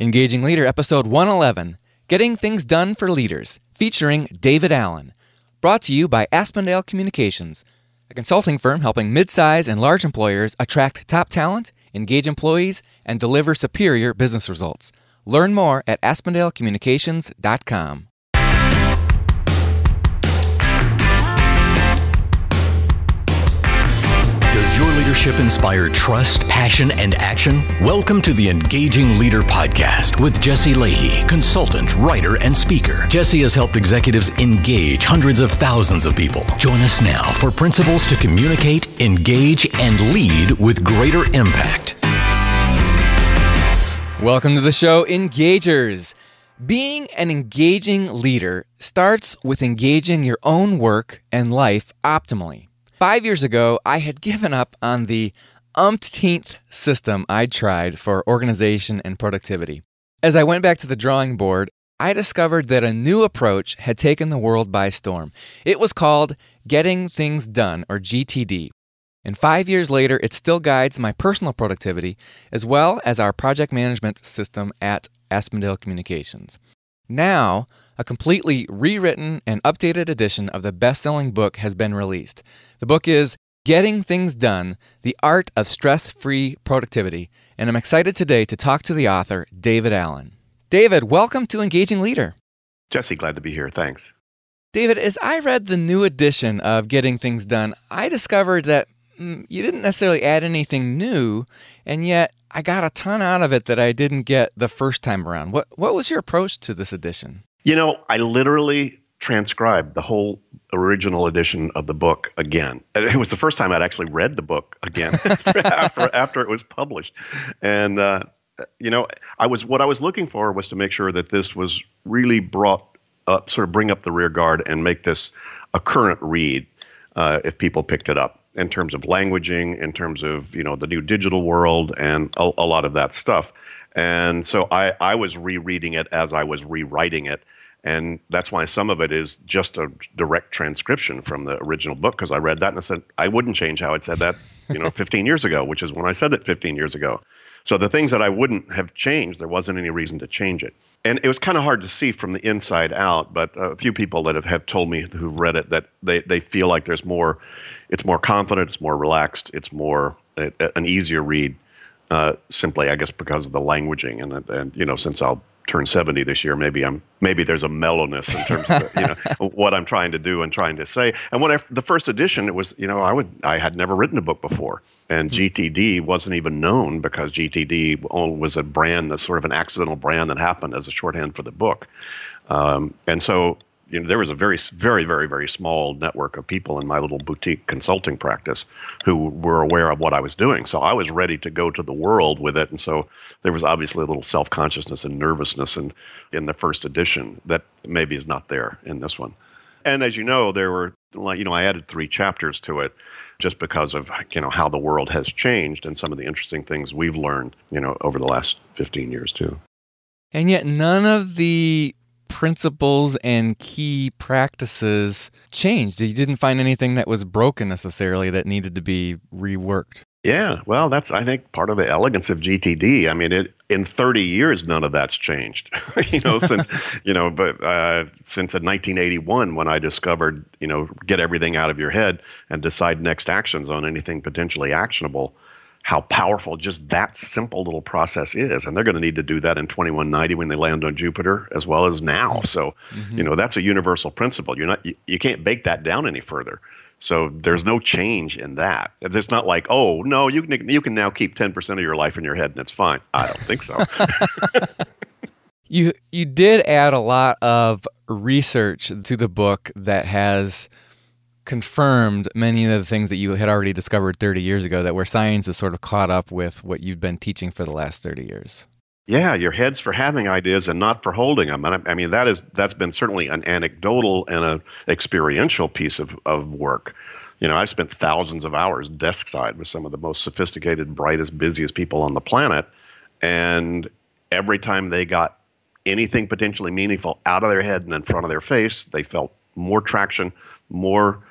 Engaging Leader, episode 111 Getting Things Done for Leaders, featuring David Allen. Brought to you by Aspendale Communications, a consulting firm helping midsize and large employers attract top talent, engage employees, and deliver superior business results. Learn more at aspendalecommunications.com. your leadership inspire trust, passion, and action? Welcome to the Engaging Leader Podcast with Jesse Lahey, consultant, writer, and speaker. Jesse has helped executives engage hundreds of thousands of people. Join us now for principles to communicate, engage, and lead with greater impact. Welcome to the show, Engagers. Being an engaging leader starts with engaging your own work and life optimally. Five years ago, I had given up on the umpteenth system I'd tried for organization and productivity. As I went back to the drawing board, I discovered that a new approach had taken the world by storm. It was called Getting Things Done, or GTD. And five years later, it still guides my personal productivity as well as our project management system at Aspendale Communications. Now, a completely rewritten and updated edition of the best selling book has been released. The book is Getting Things Done The Art of Stress Free Productivity, and I'm excited today to talk to the author, David Allen. David, welcome to Engaging Leader. Jesse, glad to be here. Thanks. David, as I read the new edition of Getting Things Done, I discovered that mm, you didn't necessarily add anything new, and yet I got a ton out of it that I didn't get the first time around. What what was your approach to this edition? You know, I literally transcribed the whole original edition of the book again. It was the first time I'd actually read the book again after after it was published, and uh, you know, I was what I was looking for was to make sure that this was really brought up, sort of bring up the rear guard and make this a current read uh, if people picked it up in terms of languaging, in terms of you know the new digital world, and a, a lot of that stuff. And so I, I was rereading it as I was rewriting it and that's why some of it is just a direct transcription from the original book because I read that and I said I wouldn't change how it said that, you know, 15 years ago, which is when I said it 15 years ago. So the things that I wouldn't have changed, there wasn't any reason to change it. And it was kind of hard to see from the inside out, but a few people that have, have told me who've read it that they, they feel like there's more, it's more confident, it's more relaxed, it's more a, an easier read. Uh, simply, I guess, because of the languaging, and and you know, since I'll turn 70 this year maybe i'm maybe there's a mellowness in terms of you know what i'm trying to do and trying to say. And when I, the first edition it was you know i would i had never written a book before. And hmm. gtd wasn't even known because gtd was a brand that's sort of an accidental brand that happened as a shorthand for the book. Um, and so you know, there was a very, very, very, very small network of people in my little boutique consulting practice who were aware of what I was doing. So I was ready to go to the world with it. And so there was obviously a little self consciousness and nervousness in, in the first edition that maybe is not there in this one. And as you know, there were, you know, I added three chapters to it just because of you know how the world has changed and some of the interesting things we've learned you know over the last 15 years too and yet none of the principles and key practices changed? You didn't find anything that was broken necessarily that needed to be reworked. Yeah, well, that's I think part of the elegance of GTD. I mean, it, in 30 years, none of that's changed. you know, since you know, but uh, since in 1981, when I discovered, you know, get everything out of your head and decide next actions on anything potentially actionable how powerful just that simple little process is. And they're going to need to do that in 2190 when they land on Jupiter as well as now. Mm-hmm. So, mm-hmm. you know, that's a universal principle. You're not, you, you can't bake that down any further. So there's no change in that. It's not like, oh no, you can you can now keep 10% of your life in your head and it's fine. I don't think so. you you did add a lot of research to the book that has confirmed many of the things that you had already discovered 30 years ago that where science has sort of caught up with what you've been teaching for the last 30 years. Yeah your head's for having ideas and not for holding them and i, I mean that is that's been certainly an anecdotal and an experiential piece of, of work. You know i've spent thousands of hours desk side with some of the most sophisticated brightest busiest people on the planet. And every time they got anything potentially meaningful out of their head and in front of their face they felt more traction more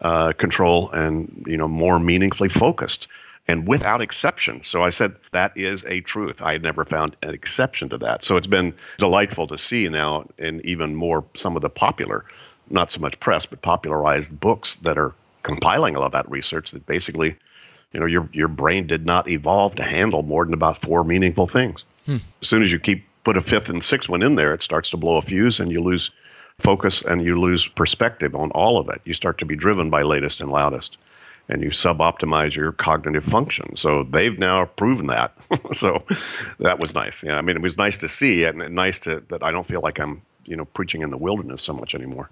uh, control and you know more meaningfully focused. and without exception. So I said, that is a truth. I had never found an exception to that. So it's been delightful to see now in even more some of the popular, not so much press, but popularized books that are compiling a lot of that research that basically, you know, your, your brain did not evolve to handle more than about four meaningful things. Hmm. As soon as you keep put a fifth and sixth one in there, it starts to blow a fuse and you lose focus and you lose perspective on all of it. You start to be driven by latest and loudest and you suboptimize your cognitive function. So they've now proven that. so that was nice. Yeah, I mean, it was nice to see and nice to that I don't feel like I'm you know preaching in the wilderness so much anymore.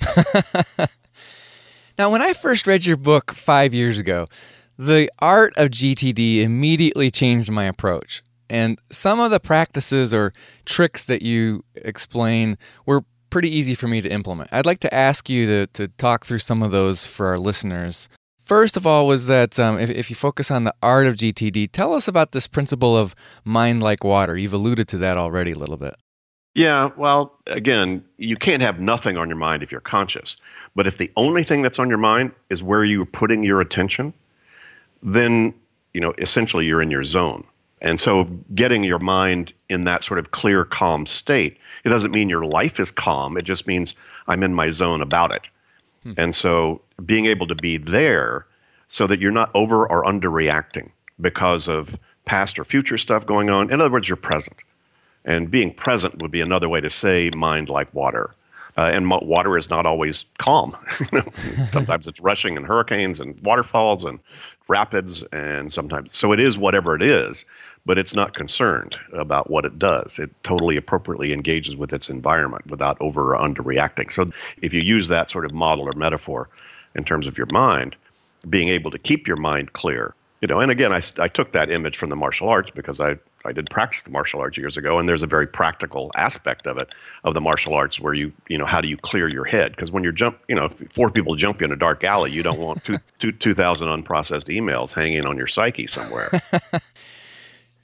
now, when I first read your book five years ago, the art of GTD immediately changed my approach. And some of the practices or tricks that you explain were pretty easy for me to implement. I'd like to ask you to, to talk through some of those for our listeners. First of all, was that um, if, if you focus on the art of GTD, tell us about this principle of mind like water. You've alluded to that already a little bit. Yeah, well, again, you can't have nothing on your mind if you're conscious. But if the only thing that's on your mind is where you're putting your attention, then, you know, essentially you're in your zone. And so getting your mind in that sort of clear, calm state, it doesn't mean your life is calm. It just means I'm in my zone about it. Hmm. And so being able to be there so that you're not over or underreacting because of past or future stuff going on. In other words, you're present. And being present would be another way to say mind like water. Uh, and water is not always calm. sometimes it's rushing and hurricanes and waterfalls and rapids, and sometimes so it is whatever it is but it's not concerned about what it does. It totally appropriately engages with its environment without over or underreacting. So if you use that sort of model or metaphor in terms of your mind, being able to keep your mind clear, you know, and again, I, I took that image from the martial arts because I, I did practice the martial arts years ago, and there's a very practical aspect of it, of the martial arts, where you, you know, how do you clear your head? Because when you're jump, you know, four people jump you in a dark alley, you don't want two, two, 2,000 unprocessed emails hanging on your psyche somewhere.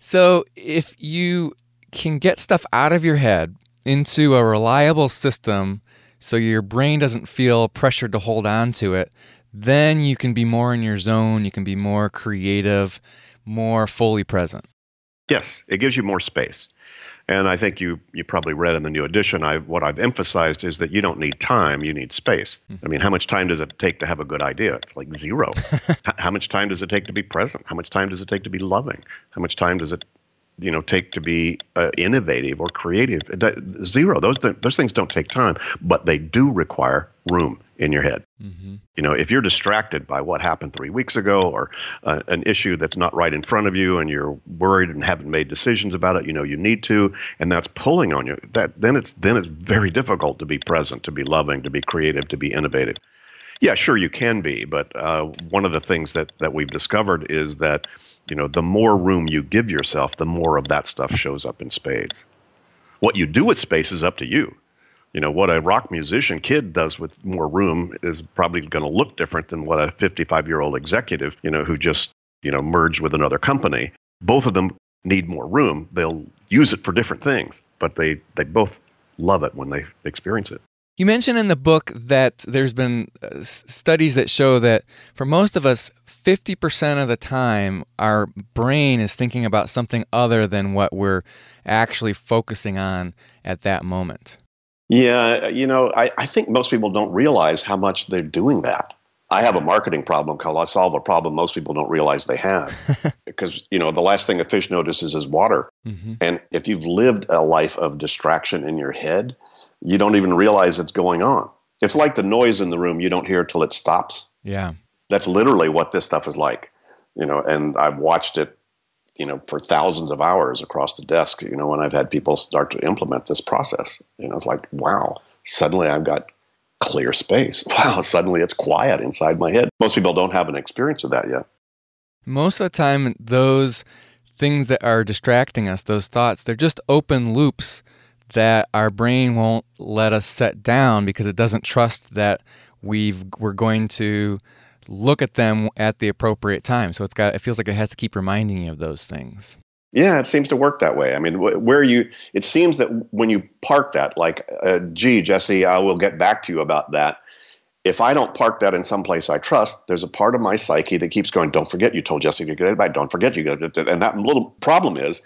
So if you can get stuff out of your head into a reliable system so your brain doesn't feel pressured to hold on to it, then you can be more in your zone, you can be more creative, more fully present. Yes, it gives you more space. And I think you, you probably read in the new edition, I, what I've emphasized is that you don't need time, you need space. Mm-hmm. I mean, how much time does it take to have a good idea? It's like zero. how much time does it take to be present? How much time does it take to be loving? How much time does it you know take to be uh, innovative or creative zero those those things don't take time but they do require room in your head mm-hmm. you know if you're distracted by what happened three weeks ago or uh, an issue that's not right in front of you and you're worried and haven't made decisions about it you know you need to and that's pulling on you that then it's then it's very difficult to be present to be loving to be creative to be innovative yeah sure you can be but uh, one of the things that that we've discovered is that you know, the more room you give yourself, the more of that stuff shows up in spades. What you do with space is up to you. You know, what a rock musician kid does with more room is probably going to look different than what a 55 year old executive, you know, who just, you know, merged with another company. Both of them need more room. They'll use it for different things, but they, they both love it when they experience it. You mentioned in the book that there's been uh, studies that show that for most of us, 50% of the time, our brain is thinking about something other than what we're actually focusing on at that moment. Yeah, you know, I, I think most people don't realize how much they're doing that. I have a marketing problem called I solve a problem most people don't realize they have. because, you know, the last thing a fish notices is water. Mm-hmm. And if you've lived a life of distraction in your head, you don't even realize it's going on. It's like the noise in the room, you don't hear till it stops. Yeah. That's literally what this stuff is like. You know, and I've watched it, you know, for thousands of hours across the desk, you know, when I've had people start to implement this process. You know, it's like, wow, suddenly I've got clear space. Wow, suddenly it's quiet inside my head. Most people don't have an experience of that yet. Most of the time, those things that are distracting us, those thoughts, they're just open loops that our brain won't let us set down because it doesn't trust that we've we're going to look at them at the appropriate time. So it's got it feels like it has to keep reminding you of those things. Yeah, it seems to work that way. I mean, where you it seems that when you park that, like, uh, gee, Jesse, I will get back to you about that. if I don't park that in some place I trust, there's a part of my psyche that keeps going, don't forget you told Jesse to get it back. Don't forget you got it. And that little problem is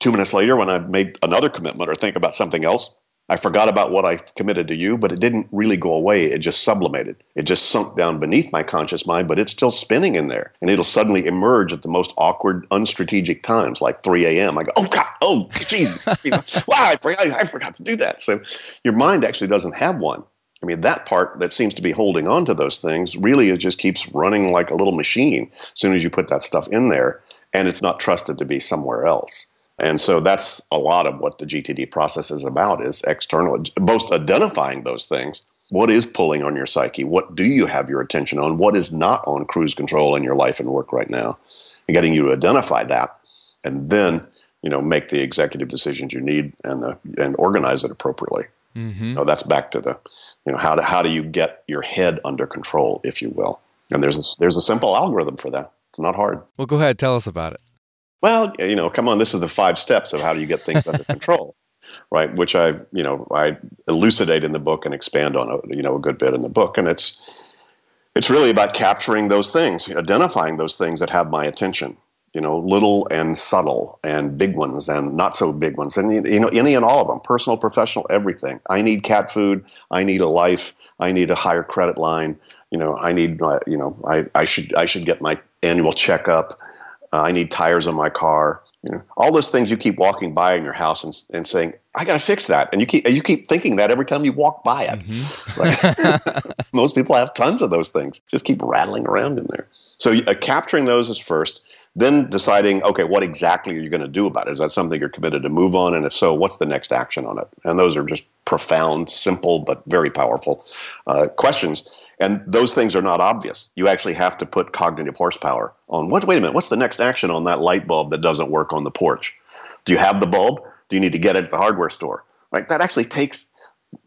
two minutes later when I've made another commitment or think about something else, I forgot about what I committed to you, but it didn't really go away. It just sublimated. It just sunk down beneath my conscious mind, but it's still spinning in there. And it'll suddenly emerge at the most awkward, unstrategic times, like 3 a.m. I go, oh, God, oh, Jesus. wow, I forgot, I forgot to do that. So your mind actually doesn't have one. I mean, that part that seems to be holding on to those things really it just keeps running like a little machine as soon as you put that stuff in there, and it's not trusted to be somewhere else. And so that's a lot of what the GTD process is about is external, both identifying those things. What is pulling on your psyche? What do you have your attention on? What is not on cruise control in your life and work right now? And getting you to identify that and then, you know, make the executive decisions you need and, the, and organize it appropriately. Mm-hmm. So that's back to the, you know, how, do, how do you get your head under control, if you will? And there's a, there's a simple algorithm for that. It's not hard. Well, go ahead. Tell us about it. Well, you know, come on, this is the five steps of how do you get things under control, right? Which I, you know, I elucidate in the book and expand on, a, you know, a good bit in the book, and it's it's really about capturing those things, identifying those things that have my attention, you know, little and subtle, and big ones and not so big ones, and you know, any and all of them, personal, professional, everything. I need cat food. I need a life. I need a higher credit line. You know, I need, uh, you know, I, I should I should get my annual checkup uh, I need tires on my car. You know, all those things you keep walking by in your house and, and saying, I got to fix that. And you keep, you keep thinking that every time you walk by it. Mm-hmm. Most people have tons of those things, just keep rattling around in there. So uh, capturing those is first, then deciding, okay, what exactly are you going to do about it? Is that something you're committed to move on? And if so, what's the next action on it? And those are just profound, simple, but very powerful uh, questions. And those things are not obvious. You actually have to put cognitive horsepower on what, wait a minute, what's the next action on that light bulb that doesn't work on the porch? Do you have the bulb? Do you need to get it at the hardware store? Right? That actually takes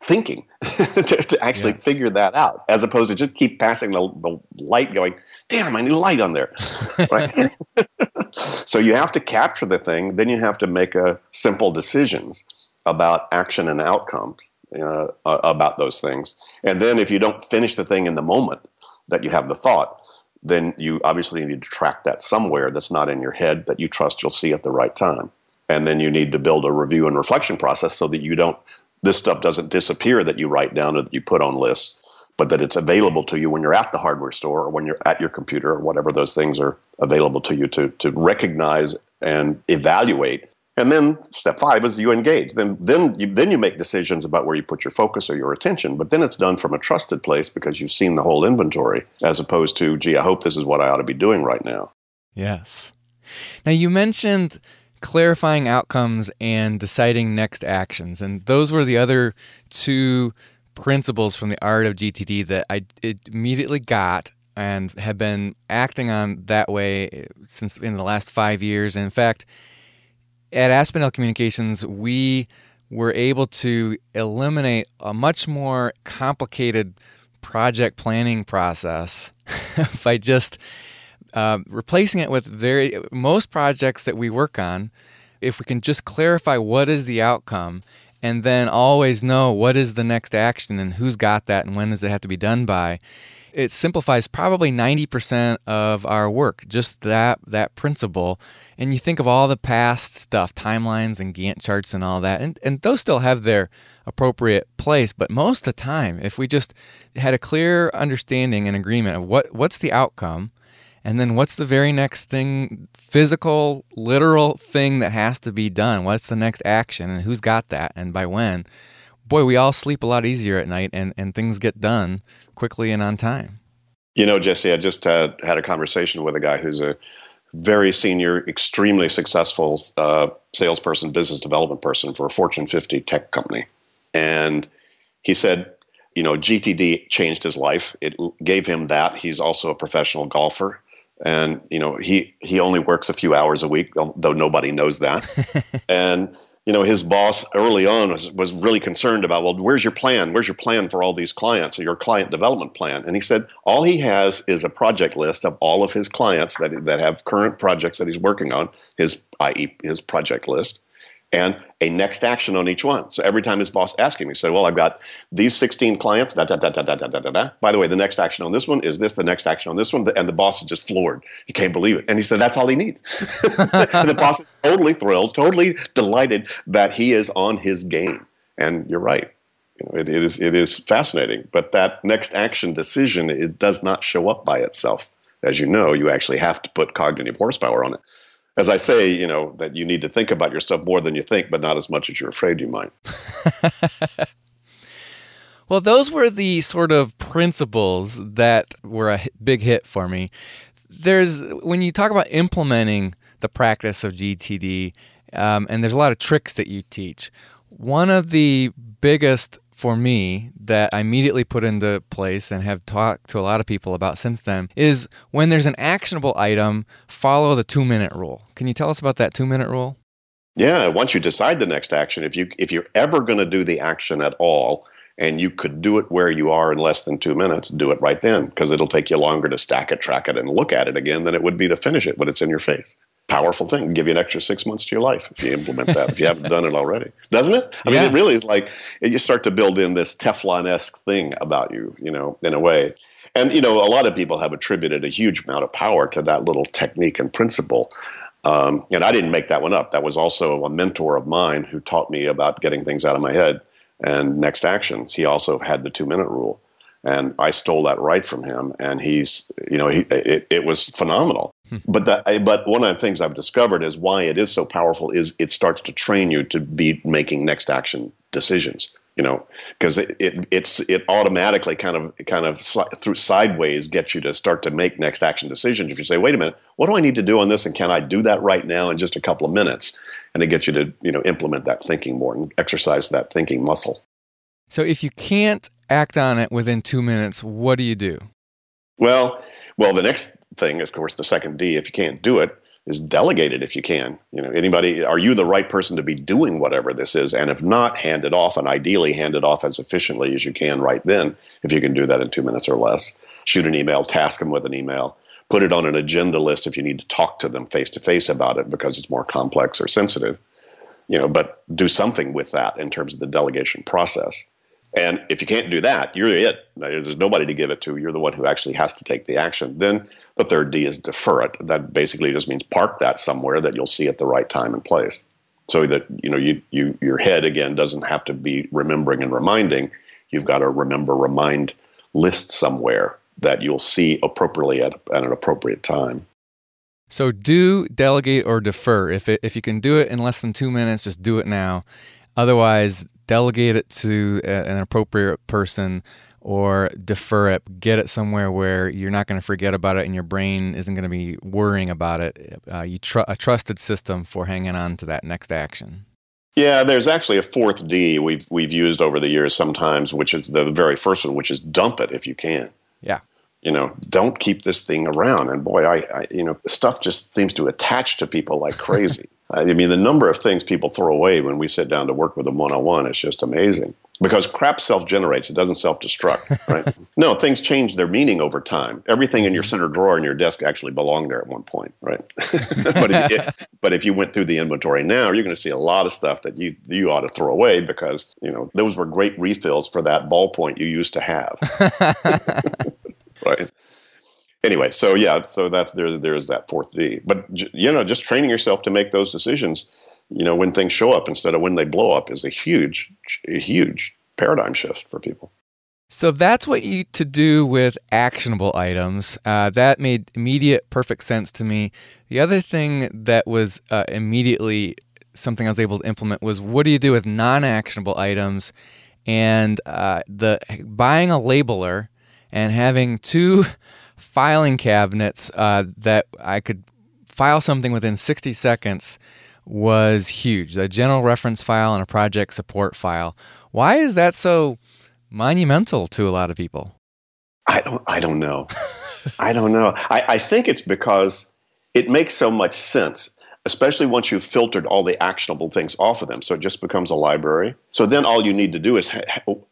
thinking to, to, actually yes. figure that out, as opposed to just keep passing the, the light going, damn, I need light on there. Right? so you have to capture the thing, then you have to make a simple decisions about action and outcomes about those things. And then if you don't finish the thing in the moment that you have the thought, then you obviously need to track that somewhere that's not in your head that you trust you'll see at the right time. And then you need to build a review and reflection process so that you don't, this stuff doesn't disappear that you write down or that you put on lists, but that it's available to you when you're at the hardware store or when you're at your computer or whatever those things are available to you to, to recognize and evaluate and then step five is you engage. Then then you, then you make decisions about where you put your focus or your attention. But then it's done from a trusted place because you've seen the whole inventory, as opposed to, gee, I hope this is what I ought to be doing right now. Yes. Now you mentioned clarifying outcomes and deciding next actions, and those were the other two principles from the art of GTD that I immediately got and have been acting on that way since in the last five years. In fact at Aspendale Communications, we were able to eliminate a much more complicated project planning process by just uh, replacing it with very most projects that we work on. If we can just clarify what is the outcome and then always know what is the next action and who's got that and when does it have to be done by, it simplifies probably 90% of our work. Just that that principle and you think of all the past stuff, timelines and Gantt charts and all that, and, and those still have their appropriate place. But most of the time, if we just had a clear understanding and agreement of what, what's the outcome, and then what's the very next thing, physical, literal thing that has to be done? What's the next action, and who's got that, and by when? Boy, we all sleep a lot easier at night, and, and things get done quickly and on time. You know, Jesse, I just had, had a conversation with a guy who's a very senior, extremely successful uh, salesperson, business development person for a Fortune 50 tech company. And he said, you know, GTD changed his life. It gave him that. He's also a professional golfer. And, you know, he, he only works a few hours a week, though nobody knows that. and you know, his boss early on was, was really concerned about, well, where's your plan? Where's your plan for all these clients or your client development plan? And he said, all he has is a project list of all of his clients that, that have current projects that he's working on, his, i.e., his project list and a next action on each one. So every time his boss asking me, say, "Well, I've got these 16 clients." Da, da, da, da, da, da, da, da. By the way, the next action on this one is this. The next action on this one, and the boss is just floored. He can't believe it, and he said, "That's all he needs." and the boss is totally thrilled, totally delighted that he is on his game. And you're right. It is it is fascinating, but that next action decision it does not show up by itself. As you know, you actually have to put cognitive horsepower on it as I say, you know, that you need to think about your stuff more than you think, but not as much as you're afraid you might. well, those were the sort of principles that were a big hit for me. There's when you talk about implementing the practice of GTD, um, and there's a lot of tricks that you teach. One of the biggest for me that I immediately put into place and have talked to a lot of people about since then is when there's an actionable item, follow the two minute rule. Can you tell us about that two minute rule? Yeah, once you decide the next action, if you if you're ever going to do the action at all, and you could do it where you are in less than two minutes, do it right then because it'll take you longer to stack it, track it, and look at it again than it would be to finish it when it's in your face powerful thing. Give you an extra six months to your life if you implement that, if you haven't done it already. Doesn't it? I yeah. mean, it really is like you start to build in this Teflon esque thing about you, you know, in a way. And, you know, a lot of people have attributed a huge amount of power to that little technique and principle. Um, and I didn't make that one up. That was also a mentor of mine who taught me about getting things out of my head and next actions. He also had the two minute rule. And I stole that right from him. And he's, you know, he, it, it was phenomenal. Hmm. But that, but one of the things I've discovered is why it is so powerful is it starts to train you to be making next action decisions. You know, because it, it it's it automatically kind of kind of through sideways gets you to start to make next action decisions. If you say, "Wait a minute, what do I need to do on this, and can I do that right now in just a couple of minutes?" and it gets you to you know implement that thinking more and exercise that thinking muscle. So if you can't act on it within two minutes, what do you do? Well, well, the next thing, of course, the second D, if you can't do it, is delegate it if you can. You know, anybody, are you the right person to be doing whatever this is? And if not, hand it off, and ideally hand it off as efficiently as you can right then, if you can do that in two minutes or less. Shoot an email, task them with an email, put it on an agenda list if you need to talk to them face to face about it because it's more complex or sensitive. You know, but do something with that in terms of the delegation process. And if you can't do that, you're it. There's nobody to give it to. You're the one who actually has to take the action. Then the third D is defer it. That basically just means park that somewhere that you'll see at the right time and place. So that you know you, you your head again doesn't have to be remembering and reminding. You've got a remember remind list somewhere that you'll see appropriately at, at an appropriate time. So do delegate or defer. If it, if you can do it in less than two minutes, just do it now. Otherwise, delegate it to an appropriate person or defer it, get it somewhere where you're not going to forget about it and your brain isn't going to be worrying about it. Uh, you tr- a trusted system for hanging on to that next action. Yeah, there's actually a fourth D we've we've used over the years sometimes, which is the very first one, which is dump it if you can. Yeah. You know, don't keep this thing around. And boy, I, I you know, stuff just seems to attach to people like crazy. I mean, the number of things people throw away when we sit down to work with them one on one is just amazing. Because crap self generates, it doesn't self destruct, right? no, things change their meaning over time. Everything in your center drawer in your desk actually belonged there at one point, right? but, if, but if you went through the inventory now, you're going to see a lot of stuff that you, you ought to throw away because, you know, those were great refills for that ballpoint you used to have. right? Anyway, so yeah, so that's there. There's that fourth D. But you know, just training yourself to make those decisions, you know, when things show up instead of when they blow up, is a huge, a huge paradigm shift for people. So that's what you to do with actionable items. Uh, that made immediate, perfect sense to me. The other thing that was uh, immediately something I was able to implement was what do you do with non-actionable items, and uh, the buying a labeler and having two filing cabinets uh, that I could file something within 60 seconds was huge. A general reference file and a project support file. Why is that so monumental to a lot of people? I don't. I don't know. I don't know. I, I think it's because it makes so much sense especially once you've filtered all the actionable things off of them. So it just becomes a library. So then all you need to do is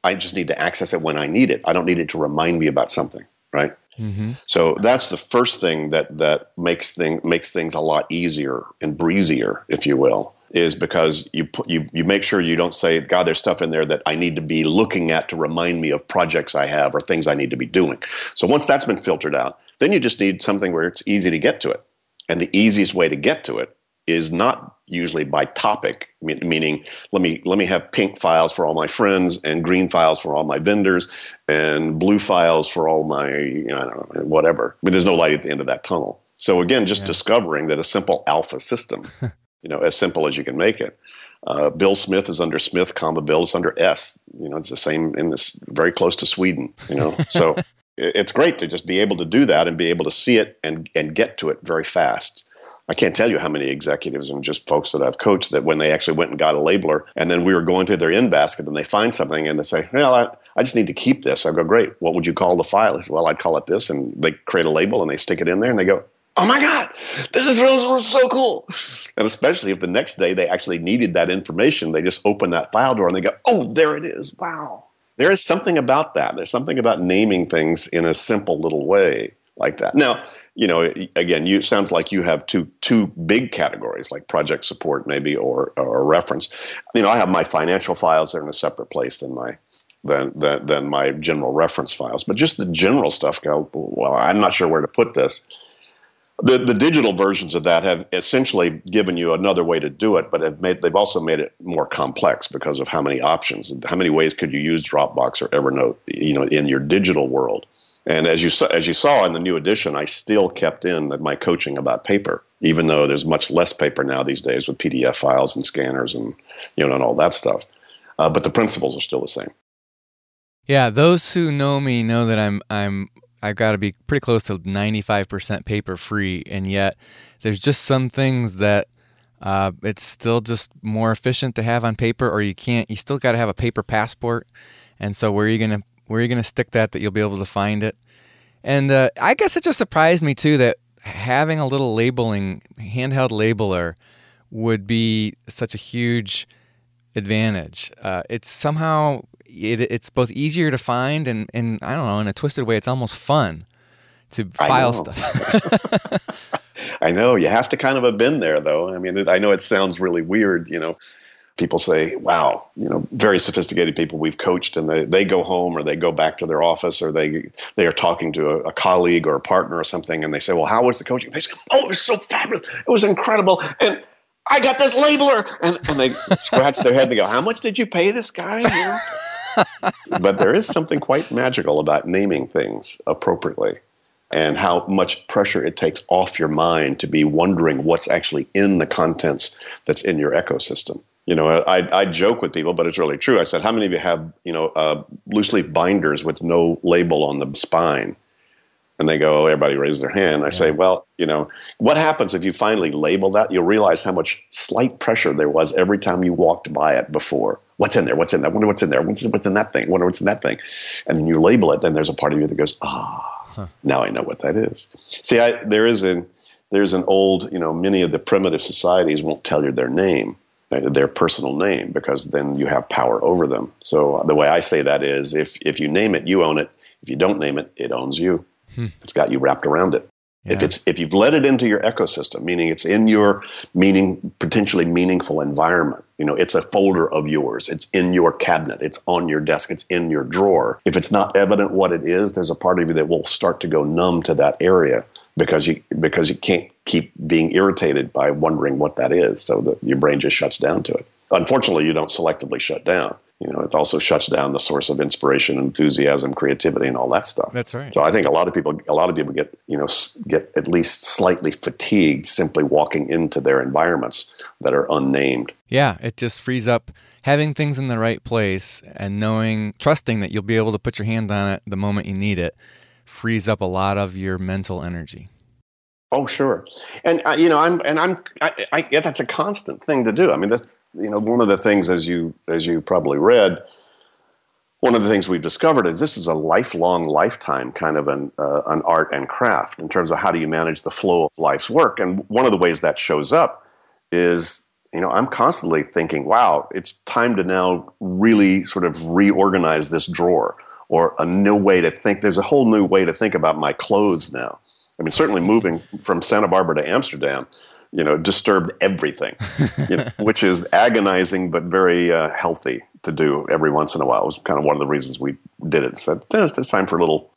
I just need to access it when I need it. I don't need it to remind me about something, right? Mm-hmm. So that's the first thing that that makes thing makes things a lot easier and breezier, if you will. is because you put, you you make sure you don't say, God, there's stuff in there that I need to be looking at to remind me of projects I have or things I need to be doing. So once that's been filtered out, then you just need something where it's easy to get to it. And the easiest way to get to it is not usually by topic, meaning let me let me have pink files for all my friends and green files for all my vendors and blue files for all my you know, know whatever. I mean, there's no light at the end of that tunnel. So again, just yeah. discovering that a simple alpha system, you know, as simple as you can make it. Uh, Bill Smith is under Smith, comma Bill is under S. You know, it's the same in this very close to Sweden. You know, so it's great to just be able to do that and be able to see it and and get to it very fast. I can't tell you how many executives and just folks that I've coached that when they actually went and got a labeler and then we were going through their in basket and they find something and they say, well, I, I just need to keep this. I go, great. What would you call the file? I said, well, I'd call it this. And they create a label and they stick it in there and they go, oh my God, this is real, so cool. And especially if the next day they actually needed that information, they just open that file door and they go, oh, there it is. Wow. There is something about that. There's something about naming things in a simple little way like that. Now, you know, again, you sounds like you have two two big categories like project support maybe or or reference. You know, I have my financial files are in a separate place than my than, than than my general reference files. But just the general stuff go, well, I'm not sure where to put this. The, the digital versions of that have essentially given you another way to do it, but have made, they've also made it more complex because of how many options, how many ways could you use Dropbox or Evernote, you know, in your digital world. And as you saw, as you saw in the new edition, I still kept in my coaching about paper, even though there's much less paper now these days with PDF files and scanners and you know and all that stuff. Uh, but the principles are still the same. Yeah, those who know me know that I'm I'm I've got to be pretty close to 95% paper free, and yet there's just some things that uh, it's still just more efficient to have on paper, or you can't. You still got to have a paper passport, and so where are you going to where are you going to stick that that you'll be able to find it? And uh, I guess it just surprised me too that having a little labeling handheld labeler would be such a huge advantage. Uh, it's somehow it, it's both easier to find and, and I don't know in a twisted way it's almost fun to file stuff. I know you have to kind of have been there though. I mean, I know it sounds really weird, you know, people say, wow, you know, very sophisticated people we've coached and they, they go home or they go back to their office or they, they are talking to a, a colleague or a partner or something and they say, well, how was the coaching? They say, oh, it was so fabulous. It was incredible. And I got this labeler. And, and they scratch their head and they go, how much did you pay this guy? but there is something quite magical about naming things appropriately and how much pressure it takes off your mind to be wondering what's actually in the contents that's in your ecosystem you know, I, I joke with people, but it's really true. I said, how many of you have, you know, uh, loose leaf binders with no label on the spine? And they go, oh, everybody raises their hand. I yeah. say, well, you know, what happens if you finally label that? You'll realize how much slight pressure there was every time you walked by it before. What's in there? What's in there? I wonder what's in there. What's, what's in that thing? I wonder what's in that thing. And then you label it. Then there's a part of you that goes, ah, huh. now I know what that is. See, I, there is an, there's an old, you know, many of the primitive societies won't tell you their name their personal name because then you have power over them. So the way I say that is if if you name it, you own it. If you don't name it, it owns you. Hmm. It's got you wrapped around it. Yeah. If it's if you've let it into your ecosystem, meaning it's in your meaning potentially meaningful environment, you know, it's a folder of yours. It's in your cabinet. It's on your desk. It's in your drawer. If it's not evident what it is, there's a part of you that will start to go numb to that area because you because you can't keep being irritated by wondering what that is. So that your brain just shuts down to it. Unfortunately, you don't selectively shut down. You know, it also shuts down the source of inspiration, enthusiasm, creativity, and all that stuff. That's right. So I think a lot of people, a lot of people get, you know, get at least slightly fatigued simply walking into their environments that are unnamed. Yeah, it just frees up having things in the right place and knowing, trusting that you'll be able to put your hand on it the moment you need it frees up a lot of your mental energy. Oh, sure, and uh, you know, I'm and I'm I, I that's a constant thing to do. I mean, that's you know, one of the things as you as you probably read, one of the things we've discovered is this is a lifelong, lifetime kind of an uh, an art and craft in terms of how do you manage the flow of life's work. And one of the ways that shows up is you know I'm constantly thinking, wow, it's time to now really sort of reorganize this drawer or a new way to think. There's a whole new way to think about my clothes now. I mean, certainly moving from Santa Barbara to Amsterdam, you know, disturbed everything, you know, which is agonizing but very uh, healthy to do every once in a while. It was kind of one of the reasons we did it. So it's time for a little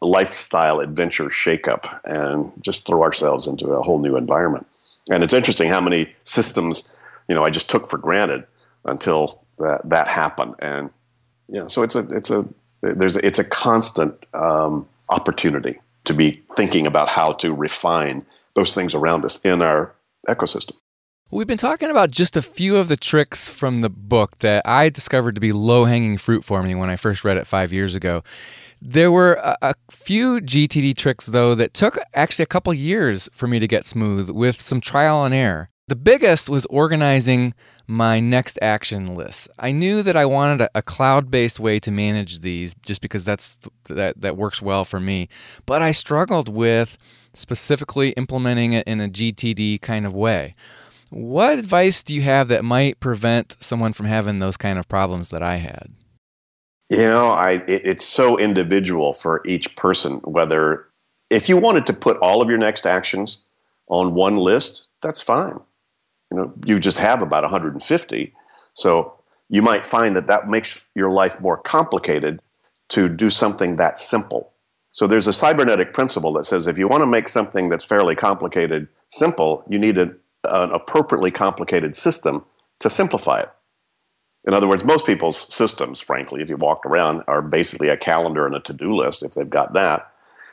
lifestyle adventure shakeup and just throw ourselves into a whole new environment. And it's interesting how many systems, you know, I just took for granted until that that happened. And yeah, so it's a it's a there's it's a constant um, opportunity to be thinking about how to refine those things around us in our ecosystem. We've been talking about just a few of the tricks from the book that I discovered to be low hanging fruit for me when I first read it five years ago. There were a, a, few GTD tricks, though, that took actually a couple years for me to get smooth with some trial and error. The biggest was organizing my next action list. I knew that I wanted a, a cloud-based way to manage these just because that's that that works well for me. But I struggled with specifically implementing it in a GTD kind of way. What advice do you have that might prevent someone from having those kind of problems that I had? You know, I it, it's so individual for each person whether if you wanted to put all of your next actions on one list, that's fine you know you just have about 150 so you might find that that makes your life more complicated to do something that simple. So there's a cybernetic principle that says if you want to make something that's fairly complicated simple you need a, an appropriately complicated system to simplify it. In other words most people's systems frankly if you walked around are basically a calendar and a to-do list if they've got that.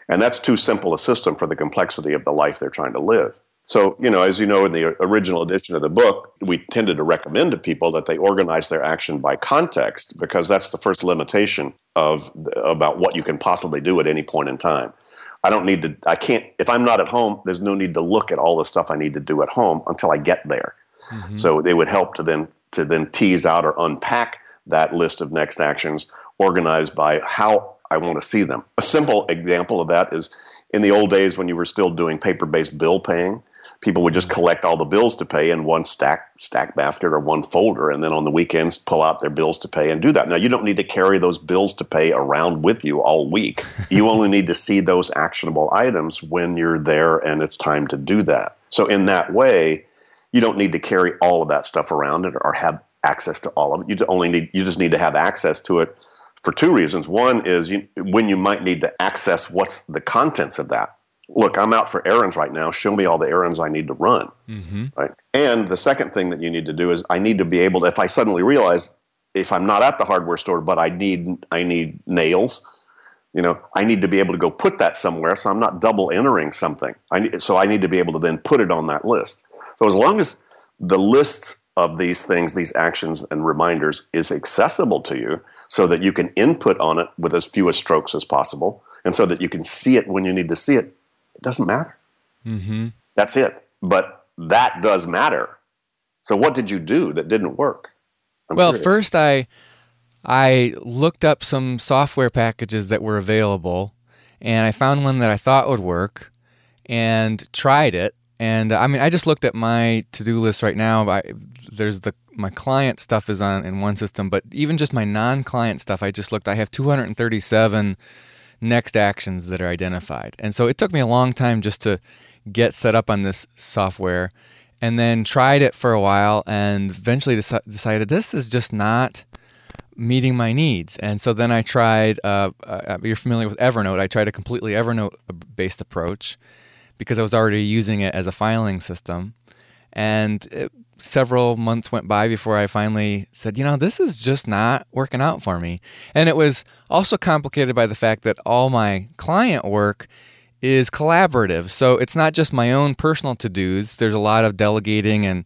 And that's too simple a system for the complexity of the life they're trying to live so, you know, as you know, in the original edition of the book, we tended to recommend to people that they organize their action by context because that's the first limitation of about what you can possibly do at any point in time. I don't need to, I can't, if I'm not at home, there's no need to look at all the stuff I need to do at home until I get there. Mm-hmm. So they would help to then to then tease out or unpack that list of next actions organized by how I want to see them. A simple example of that is in the old days when you were still doing paper-based bill paying, people would just mm-hmm. collect all the bills to pay in one stack stack basket or one folder and then on the weekends pull out their bills to pay and do that. Now you don't need to carry those bills to pay around with you all week. You only need to see those actionable items when you're there and it's time to do that. So in that way you don't need to carry all of that stuff around or have access to all of it. You only need you just need to have access to it for two reasons. One is you, when you might need to access what's the contents of that look, I'm out for errands right now. Show me all the errands I need to run. Mm-hmm. Right. And the second thing that you need to do is I need to be able to, if I suddenly realize if I'm not at the hardware store, but I need I need nails, you know, I need to be able to go put that somewhere so I'm not double entering something. I need, so I need to be able to then put it on that list. So as long as the list of these things, these actions and reminders is accessible to you so that you can input on it with as few strokes as possible and so that you can see it when you need to see it, it doesn't matter. Mm-hmm. That's it. But that does matter. So what did you do that didn't work? I'm well, curious. first I I looked up some software packages that were available, and I found one that I thought would work, and tried it. And I mean, I just looked at my to-do list right now. I, there's the my client stuff is on in one system, but even just my non-client stuff, I just looked. I have 237 next actions that are identified. And so it took me a long time just to get set up on this software and then tried it for a while and eventually decided this is just not meeting my needs. And so then I tried, uh, uh, you're familiar with Evernote, I tried a completely Evernote based approach because I was already using it as a filing system. And it, several months went by before I finally said, you know, this is just not working out for me. And it was also complicated by the fact that all my client work is collaborative. So it's not just my own personal to dos, there's a lot of delegating and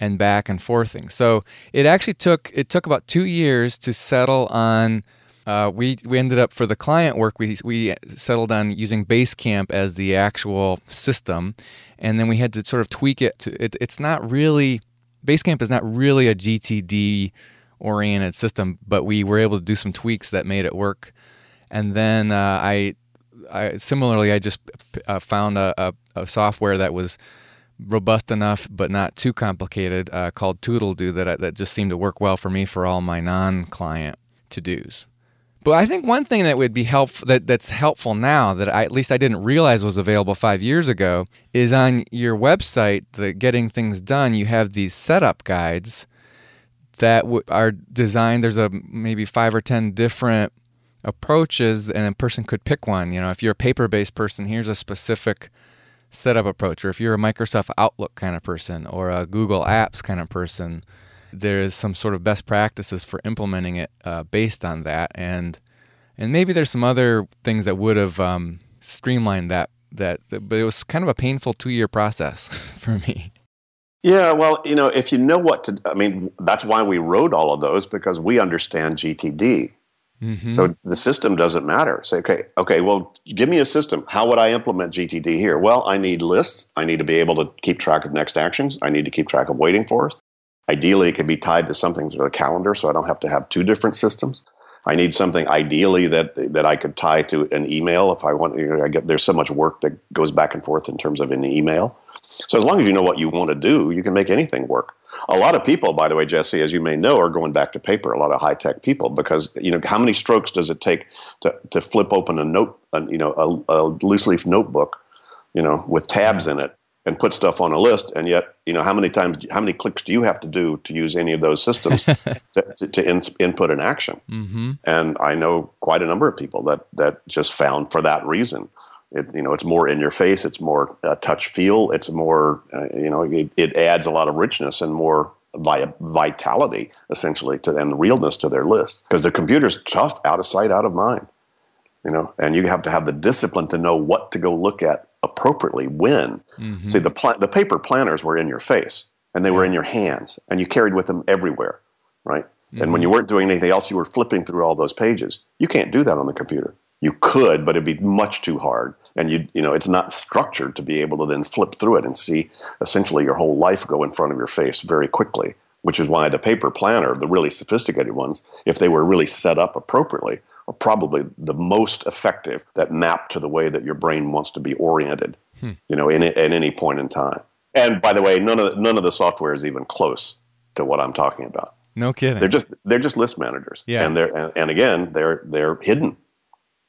and back and forthing. So it actually took it took about two years to settle on. Uh, we we ended up for the client work. We we settled on using Basecamp as the actual system, and then we had to sort of tweak it. To, it it's not really Basecamp is not really a GTD oriented system, but we were able to do some tweaks that made it work. And then uh, I, I similarly, I just uh, found a, a, a, software that was robust enough but not too complicated uh, called Toodledo that that just seemed to work well for me for all my non-client to dos. But I think one thing that would be helpful that, that's helpful now that I, at least I didn't realize was available five years ago is on your website, the Getting Things Done. You have these setup guides that w- are designed. There's a maybe five or ten different approaches, and a person could pick one. You know, if you're a paper-based person, here's a specific setup approach, or if you're a Microsoft Outlook kind of person or a Google Apps kind of person there is some sort of best practices for implementing it uh, based on that, and and maybe there's some other things that would have um, streamlined that. That, but it was kind of a painful two year process for me. Yeah, well, you know, if you know what to, I mean, that's why we wrote all of those because we understand GTD. Mm-hmm. So the system doesn't matter. Say, okay, okay, well, give me a system. How would I implement GTD here? Well, I need lists. I need to be able to keep track of next actions. I need to keep track of waiting for. Ideally, it could be tied to something to a calendar, so I don't have to have two different systems. I need something ideally that that I could tie to an email if I want. You know, I get there's so much work that goes back and forth in terms of an email. So as long as you know what you want to do, you can make anything work. A lot of people, by the way, Jesse, as you may know, are going back to paper. A lot of high tech people because you know how many strokes does it take to to flip open a note, a, you know, a, a loose leaf notebook, you know, with tabs in it and put stuff on a list and yet you know how many times how many clicks do you have to do to use any of those systems to, to, to in, input an action? Mm-hmm. and i know quite a number of people that that just found for that reason. It, you know it's more in your face it's more uh, touch feel it's more uh, you know it, it, adds a lot of richness and more vi- vitality essentially to and realness to their list. Because the computer's tough out of sight out of mind you know and you have to have the discipline to know what to go look at appropriately when. Mm-hmm. See, the, pl- the paper planners were in your face and they yeah. were in your hands and you carried with them everywhere, right? Mm-hmm. And when you weren't doing anything else, you were flipping through all those pages. You can't do that on the computer. You could, but it'd be much too hard. And you, you know, it's not structured to be able to then flip through it and see essentially your whole life go in front of your face very quickly. Which is why the paper planner, the really sophisticated ones, if they were really set up appropriately, are probably the most effective that map to the way that your brain wants to be oriented, hmm. you know, in, at any point in time. And by the way, none of the, none of the software is even close to what I'm talking about. No kidding. They're just they're just list managers. Yeah. And they're and, and again they're they're hidden.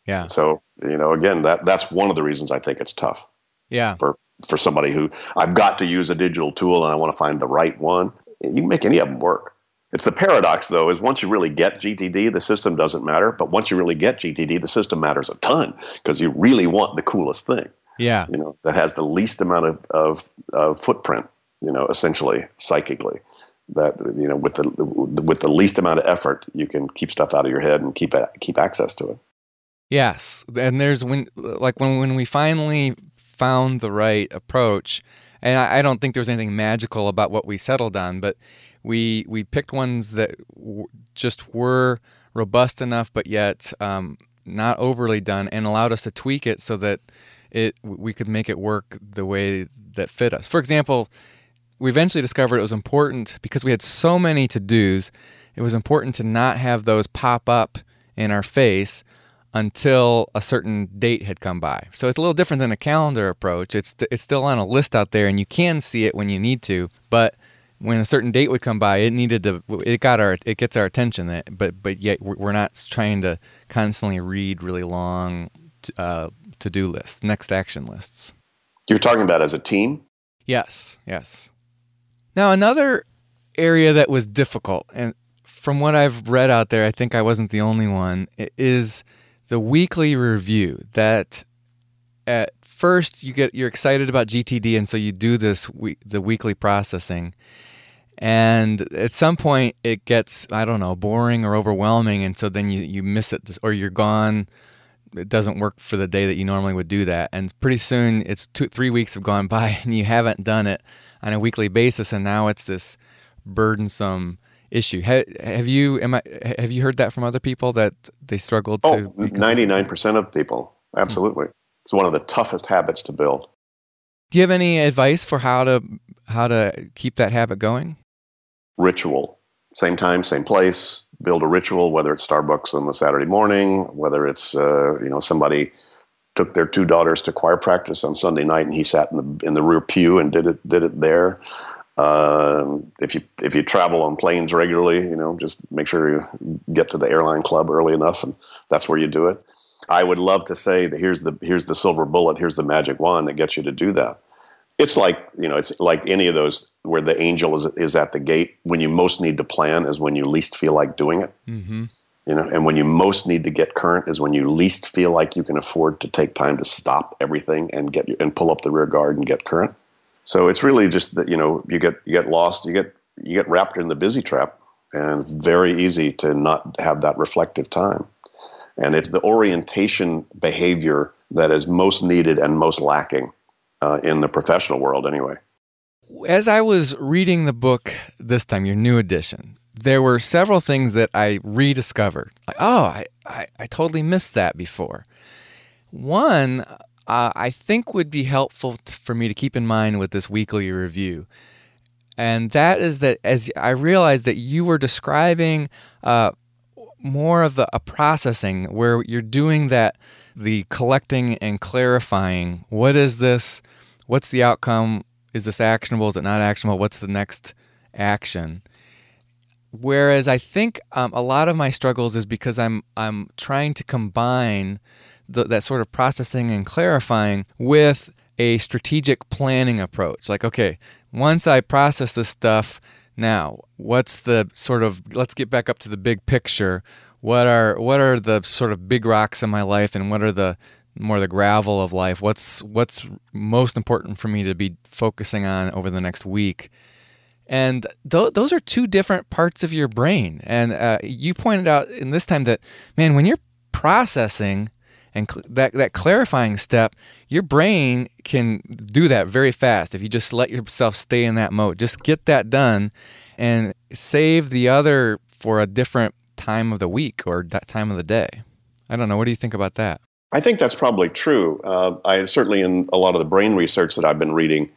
Yeah. So you know again that that's one of the reasons I think it's tough. Yeah. For for somebody who I've got to use a digital tool and I want to find the right one. You can make any of them work. It's the paradox, though, is once you really get GTD, the system doesn't matter. But once you really get GTD, the system matters a ton because you really want the coolest thing. Yeah. You know, that has the least amount of, of, of footprint, you know, essentially psychically. That, you know, with the, with the least amount of effort, you can keep stuff out of your head and keep, keep access to it. Yes. And there's when, like, when, when we finally found the right approach, and I, I don't think there was anything magical about what we settled on, but we we picked ones that w- just were robust enough, but yet um, not overly done, and allowed us to tweak it so that it we could make it work the way that fit us. For example, we eventually discovered it was important because we had so many to dos. It was important to not have those pop up in our face until a certain date had come by. So it's a little different than a calendar approach. It's it's still on a list out there, and you can see it when you need to, but when a certain date would come by, it needed to. It got our. It gets our attention. That But but yet we're not trying to constantly read really long uh, to do lists, next action lists. You're talking about as a team. Yes. Yes. Now another area that was difficult, and from what I've read out there, I think I wasn't the only one. Is the weekly review that at first you get you're excited about GTD, and so you do this we, the weekly processing and at some point it gets i don't know boring or overwhelming. And so then you, you miss it or you're gone. It doesn't work for the day that you normally would do that. And pretty soon it's two three weeks have gone by and you haven't done it on a weekly basis. And now it's this burdensome issue. Have, have you am I, have you heard that from other people that they struggled to oh, 99% of people. Absolutely. Mm-hmm. it's one of the toughest habits to build. Do you have any advice for how to how to keep that habit going ritual. Same time, same place. Build a ritual, whether it's Starbucks on the Saturday morning, whether it's uh, you know somebody took their two daughters to choir practice on Sunday night and he sat in the in the rear pew and did it did it there. Um, if you if you travel on planes regularly, you know, just make sure you get to the airline club early enough, and that's where you do it. I would love to say that here's the here's the silver bullet, here's the magic wand that gets you to do that. It's like you know, it's like any of those where the angel is is at the gate. When you most need to plan is when you least feel like doing it. Mm-hmm. You know, and when you most need to get current is when you least feel like you can afford to take time to stop everything and get and pull up the rear guard and get current. So it's really just that you know you get you get lost, you get you get wrapped in the busy trap, and very easy to not have that reflective time. And it's the orientation behavior that is most needed and most lacking uh, in the professional world, anyway. As I was reading the book this time, your new edition, there were several things that I rediscovered. Like, oh, I, I, I totally missed that before. One, uh, I think would be helpful t- for me to keep in mind with this weekly review. And that is that as I realized that you were describing uh, more of the, a processing where you're doing that, the collecting and clarifying. What is this? What's the outcome? Is this actionable? Is it not actionable? What's the next action? Whereas I think um, a lot of my struggles is because I'm I'm trying to combine the, that sort of processing and clarifying with a strategic planning approach. Like, okay, once I process this stuff, now what's the sort of let's get back up to the big picture. What are what are the sort of big rocks in my life, and what are the more the gravel of life? What's what's most important for me to be focusing on over the next week? And th- those are two different parts of your brain. And uh, you pointed out in this time that, man, when you're processing and cl- that, that clarifying step, your brain can do that very fast if you just let yourself stay in that mode. Just get that done and save the other for a different time of the week or that time of the day. I don't know. What do you think about that? I think that's probably true. Uh, I certainly in a lot of the brain research that I've been reading,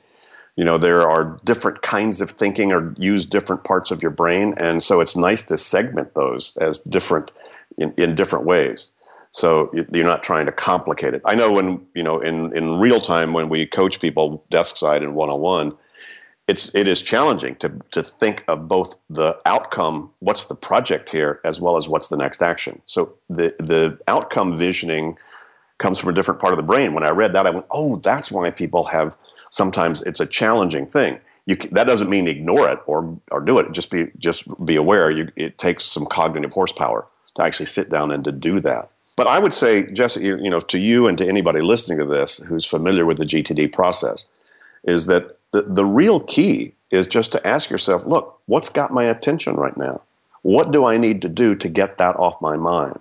you know there are different kinds of thinking or use different parts of your brain and so it's nice to segment those as different in, in different ways so you're not trying to complicate it i know when you know in, in real time when we coach people desk side and one-on-one it's it is challenging to to think of both the outcome what's the project here as well as what's the next action so the the outcome visioning comes from a different part of the brain when i read that i went oh that's why people have sometimes it's a challenging thing. You, that doesn't mean ignore it or, or do it. Just be just be aware. You, it takes some cognitive horsepower to actually sit down and to do that. But I would say, Jesse, you know, to you and to anybody listening to this who's familiar with the GTD process, is that the, the real key is just to ask yourself, look, what's got my attention right now? What do I need to do to get that off my mind?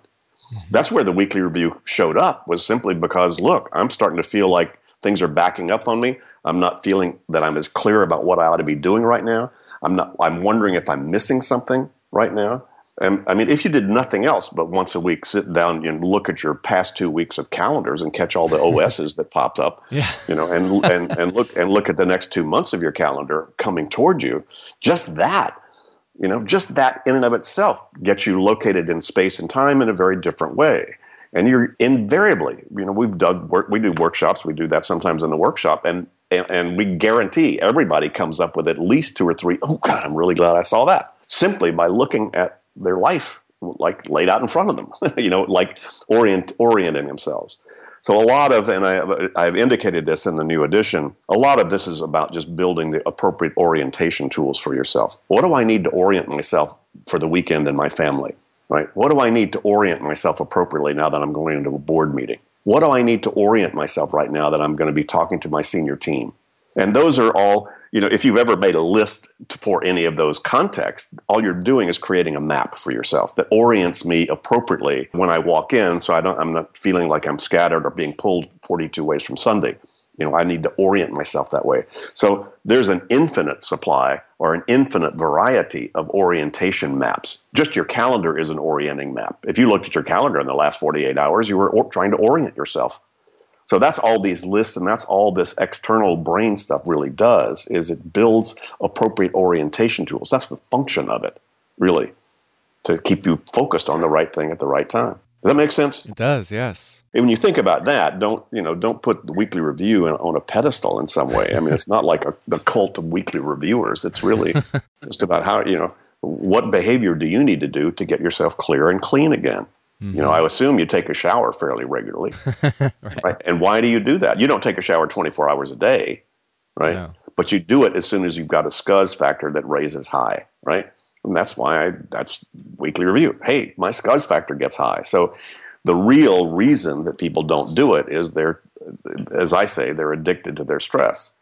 Mm-hmm. That's where the weekly review showed up was simply because, look, I'm starting to feel like things are backing up on me. I'm not feeling that I'm as clear about what I ought to be doing right now. I'm not. I'm wondering if I'm missing something right now. And I mean, if you did nothing else but once a week sit down and look at your past two weeks of calendars and catch all the OSs that popped up, yeah. you know, and, and and look and look at the next two months of your calendar coming toward you, just that, you know, just that in and of itself gets you located in space and time in a very different way and you're invariably you know we've done work we do workshops we do that sometimes in the workshop and, and and, we guarantee everybody comes up with at least two or three oh god i'm really glad i saw that simply by looking at their life like laid out in front of them you know like orient orienting themselves so a lot of and I, i've indicated this in the new edition a lot of this is about just building the appropriate orientation tools for yourself what do i need to orient myself for the weekend and my family right? What do I need to orient myself appropriately now that I'm going into a board meeting? What do I need to orient myself right now that I'm going to be talking to my senior team? And those are all, you know, if you've ever made a list for any of those contexts, all you're doing is creating a map for yourself that orients me appropriately when I walk in so I don't I'm not feeling like I'm scattered or being pulled 42 ways from Sunday. You know, I need to orient myself that way. So there's an infinite supply or an infinite variety of orientation maps. Just your calendar is an orienting map. If you looked at your calendar in the last 48 hours, you were trying to orient yourself. So that's all these lists and that's all this external brain stuff really does is it builds appropriate orientation tools. That's the function of it, really, to keep you focused on the right thing at the right time. Does that make sense? It does, yes. And when you think about that, don't you know? Don't put the weekly review in, on a pedestal in some way. I mean, it's not like a, the cult of weekly reviewers. It's really just about how you know what behavior do you need to do to get yourself clear and clean again. Mm-hmm. You know, I assume you take a shower fairly regularly, right. right. And why do you do that? You don't take a shower twenty four hours a day, right? No. But you do it as soon as you've got a scuzz factor that raises high, right? And that's why I, that's weekly review. Hey, my scuzz factor gets high. So the real reason that people don't do it is they're, as I say, they're addicted to their stress.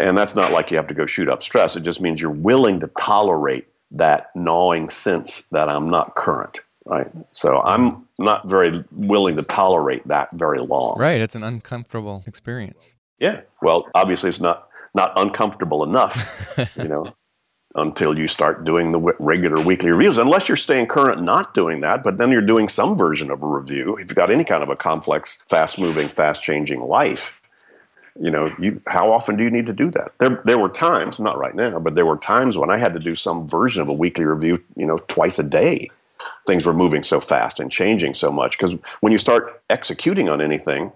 And that's not like you have to go shoot up stress. It just means you're willing to tolerate that gnawing sense that I'm not current, right? So I'm not very willing to tolerate that very long. Right. It's an uncomfortable experience. Yeah. Well, obviously, it's not not uncomfortable enough, you know until you start doing the regular weekly reviews, unless you're staying current not doing that, but then you're doing some version of a review. If you've got any kind of a complex, fast moving, fast changing life, you know, you, how often do you need to do that? There, there were times, not right now, but there were times when I had to do some version of a weekly review, you know, twice a day. Things were moving so fast and changing so much. Because when you start executing on anything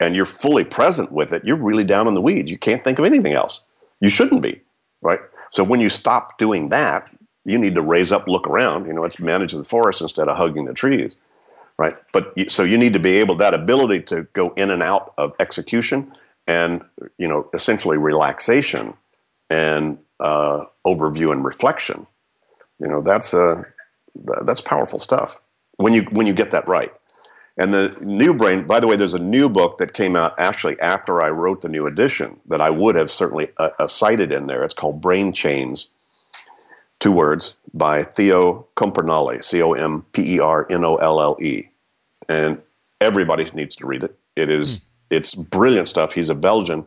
and you're fully present with it, you're really down in the weeds. You can't think of anything else. You shouldn't be right? So when you stop doing that, you need to raise up, look around. You know, it's manage the forest instead of hugging the trees, right? But so you need to be able that ability to go in and out of execution and you know essentially relaxation and uh, overview and reflection. You know, that's uh, that's powerful stuff when you when you get that right. And the new brain, by the way, there's a new book that came out actually after I wrote the new edition that I would have certainly uh, uh, cited in there. It's called Brain Chains, two words, by Theo Compernolle, C O M P E R N O L L E. And everybody needs to read it. It is, mm. it's brilliant stuff. He's a Belgian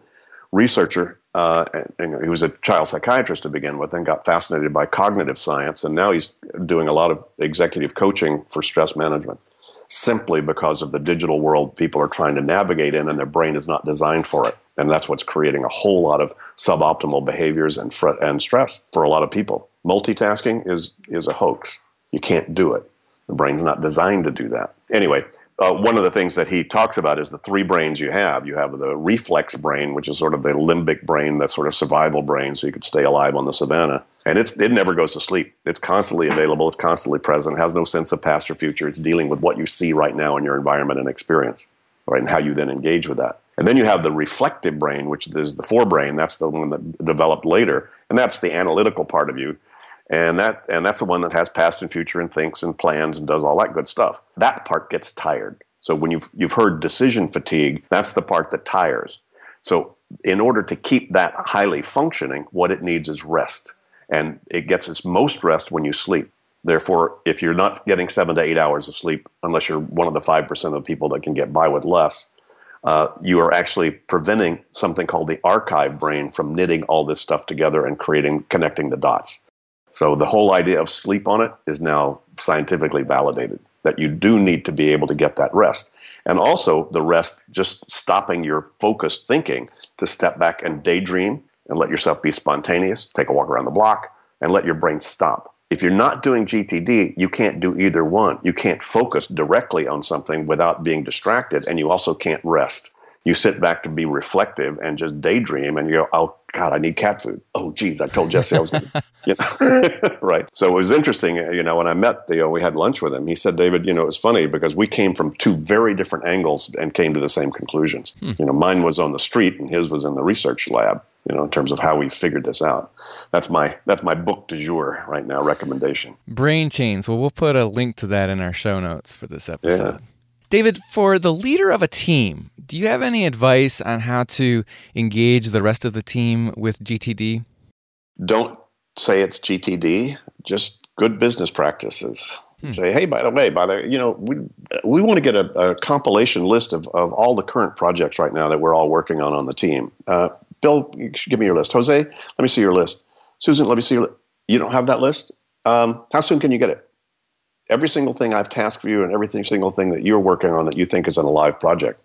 researcher. Uh, and he was a child psychiatrist to begin with and got fascinated by cognitive science. And now he's doing a lot of executive coaching for stress management simply because of the digital world people are trying to navigate in and their brain is not designed for it. And that's what's creating a whole lot of suboptimal behaviors and, fr- and stress for a lot of people. Multitasking is, is a hoax. You can't do it. The brain's not designed to do that. Anyway, uh, one of the things that he talks about is the three brains you have. You have the reflex brain, which is sort of the limbic brain, that sort of survival brain, so you could stay alive on the savannah. And it's, it never goes to sleep. It's constantly available. It's constantly present. It has no sense of past or future. It's dealing with what you see right now in your environment and experience, right? And how you then engage with that. And then you have the reflective brain, which is the forebrain. That's the one that developed later, and that's the analytical part of you and that and that's the one that has past and future and thinks and plans and does all that good stuff that part gets tired so when you've you've heard decision fatigue that's the part that tires so in order to keep that highly functioning what it needs is rest and it gets its most rest when you sleep therefore if you're not getting seven to eight hours of sleep unless you're one of the five percent of the people that can get by with less uh, you are actually preventing something called the archive brain from knitting all this stuff together and creating connecting the dots so the whole idea of sleep on it is now scientifically validated that you do need to be able to get that rest. And also the rest, just stopping your focused thinking to step back and daydream and let yourself be spontaneous, take a walk around the block, and let your brain stop. If you're not doing GTD, you can't do either one. You can't focus directly on something without being distracted, and you also can't rest you sit back to be reflective and just daydream and you go, oh, God, I need cat food. Oh, geez, I told Jesse I was going to, you know, right. So it was interesting, you know, when I met Theo, we had lunch with him. He said, David, you know, it was funny because we came from two very different angles and came to the same conclusions. Hmm. You know, mine was on the street and his was in the research lab, you know, in terms of how we figured this out. That's my, that's my book du jour right now, recommendation. Brain Chains. Well, we'll put a link to that in our show notes for this episode. Yeah. David, for the leader of a team, do you have any advice on how to engage the rest of the team with GTD? Don't say it's GTD, just good business practices. Hmm. Say, hey, by the way, by the you know, we we want to get a, a, compilation list of, of all the current projects right now that we're all working on on the team. Uh, Bill, give me your list. Jose, let me see your list. Susan, let me see your. You don't have that list. Um, how soon can you get it? every single thing I've tasked for you and every single thing that you're working on that you think is an alive project.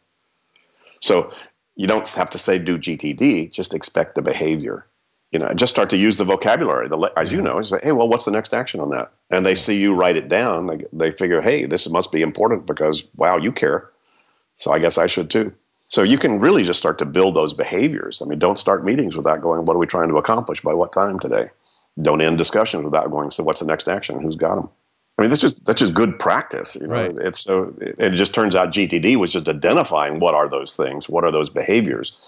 So you don't have to say do GTD, just expect the behavior. you know, just start to use the vocabulary. The, as you know, say, hey, well, what's the next action on that? And they see you write it down. They, they figure, hey, this must be important because, wow, you care. So I guess I should too. So you can really just start to build those behaviors. I mean, don't start meetings without going, what are we trying to accomplish by what time today? Don't end discussions without going, so what's the next action? Who's got them? I mean, that's just that's just good practice. You know? Right. It's so it just turns out GTD was just identifying what are those things, what are those behaviors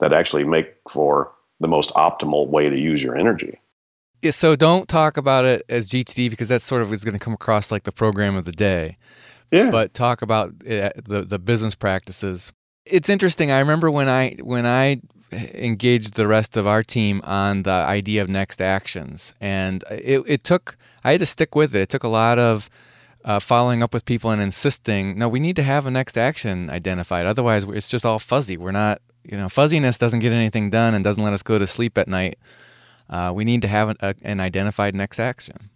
that actually make for the most optimal way to use your energy. Yeah, so don't talk about it as GTD because that sort of is going to come across like the program of the day. Yeah. But talk about it, the the business practices. It's interesting. I remember when I when I engaged the rest of our team on the idea of next actions, and it, it took. I had to stick with it. It took a lot of uh, following up with people and insisting. No, we need to have a next action identified. Otherwise, it's just all fuzzy. We're not you know, fuzziness doesn't get anything done and doesn't let us go to sleep at night. Uh, we need to have an, a, an, identified next action.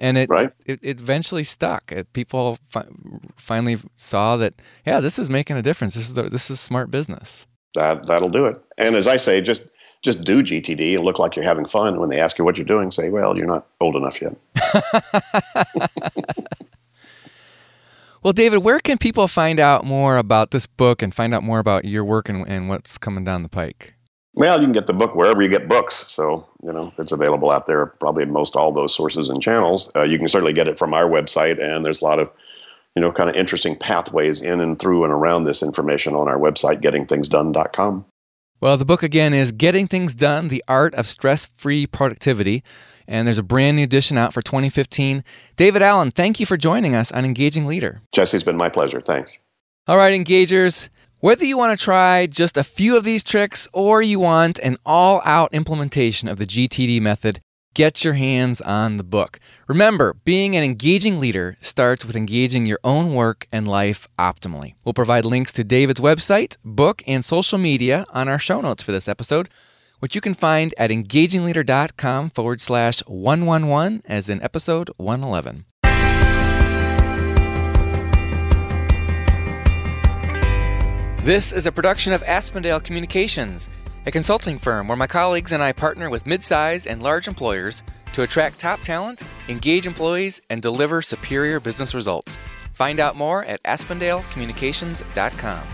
And it, right. it, it, eventually stuck. It, people fi- finally saw that, yeah, this is making a difference. This is the, this is smart business. That that'll do it. And as I say, just just do GTD and look like you're having fun. When they ask you what you're doing, say, "Well, you're not old enough yet." Well, David, where can people find out more about this book and find out more about your work and, and what's coming down the pike? Well, you can get the book wherever you get books. So, you know, it's available out there, probably in most all those sources and channels. Uh, you can certainly get it from our website, and there's a lot of, you know, kind of interesting pathways in and through and around this information on our website, gettingthingsdone.com. Well, the book again is Getting Things Done The Art of Stress Free Productivity and there's a brand new edition out for 2015. David Allen, thank you for joining us on Engaging Leader. Jesse, it's been my pleasure. Thanks. All right, engagers. Whether you want to try just a few of these tricks or you want an all out implementation of the GTD method, get your hands on the book. Remember, being an engaging leader starts with engaging your own work and life optimally. We'll provide links to David's website, book, and social media on our show notes for this episode which you can find at engagingleader.com forward slash 111 as in episode 111. This is a production of Aspendale Communications, a consulting firm where my colleagues and I partner with midsize and large employers to attract top talent, engage employees, and deliver superior business results. Find out more at aspendalecommunications.com.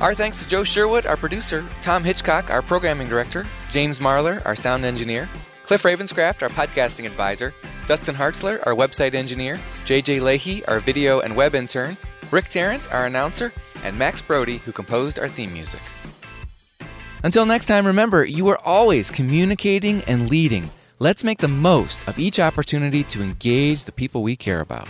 Our thanks to Joe Sherwood, our producer, Tom Hitchcock, our programming director, James Marlar, our sound engineer, Cliff Ravenscraft, our podcasting advisor, Dustin Hartzler, our website engineer, JJ Lahey, our video and web intern, Rick Tarrant, our announcer, and Max Brody, who composed our theme music. Until next time, remember, you are always communicating and leading. Let's make the most of each opportunity to engage the people we care about.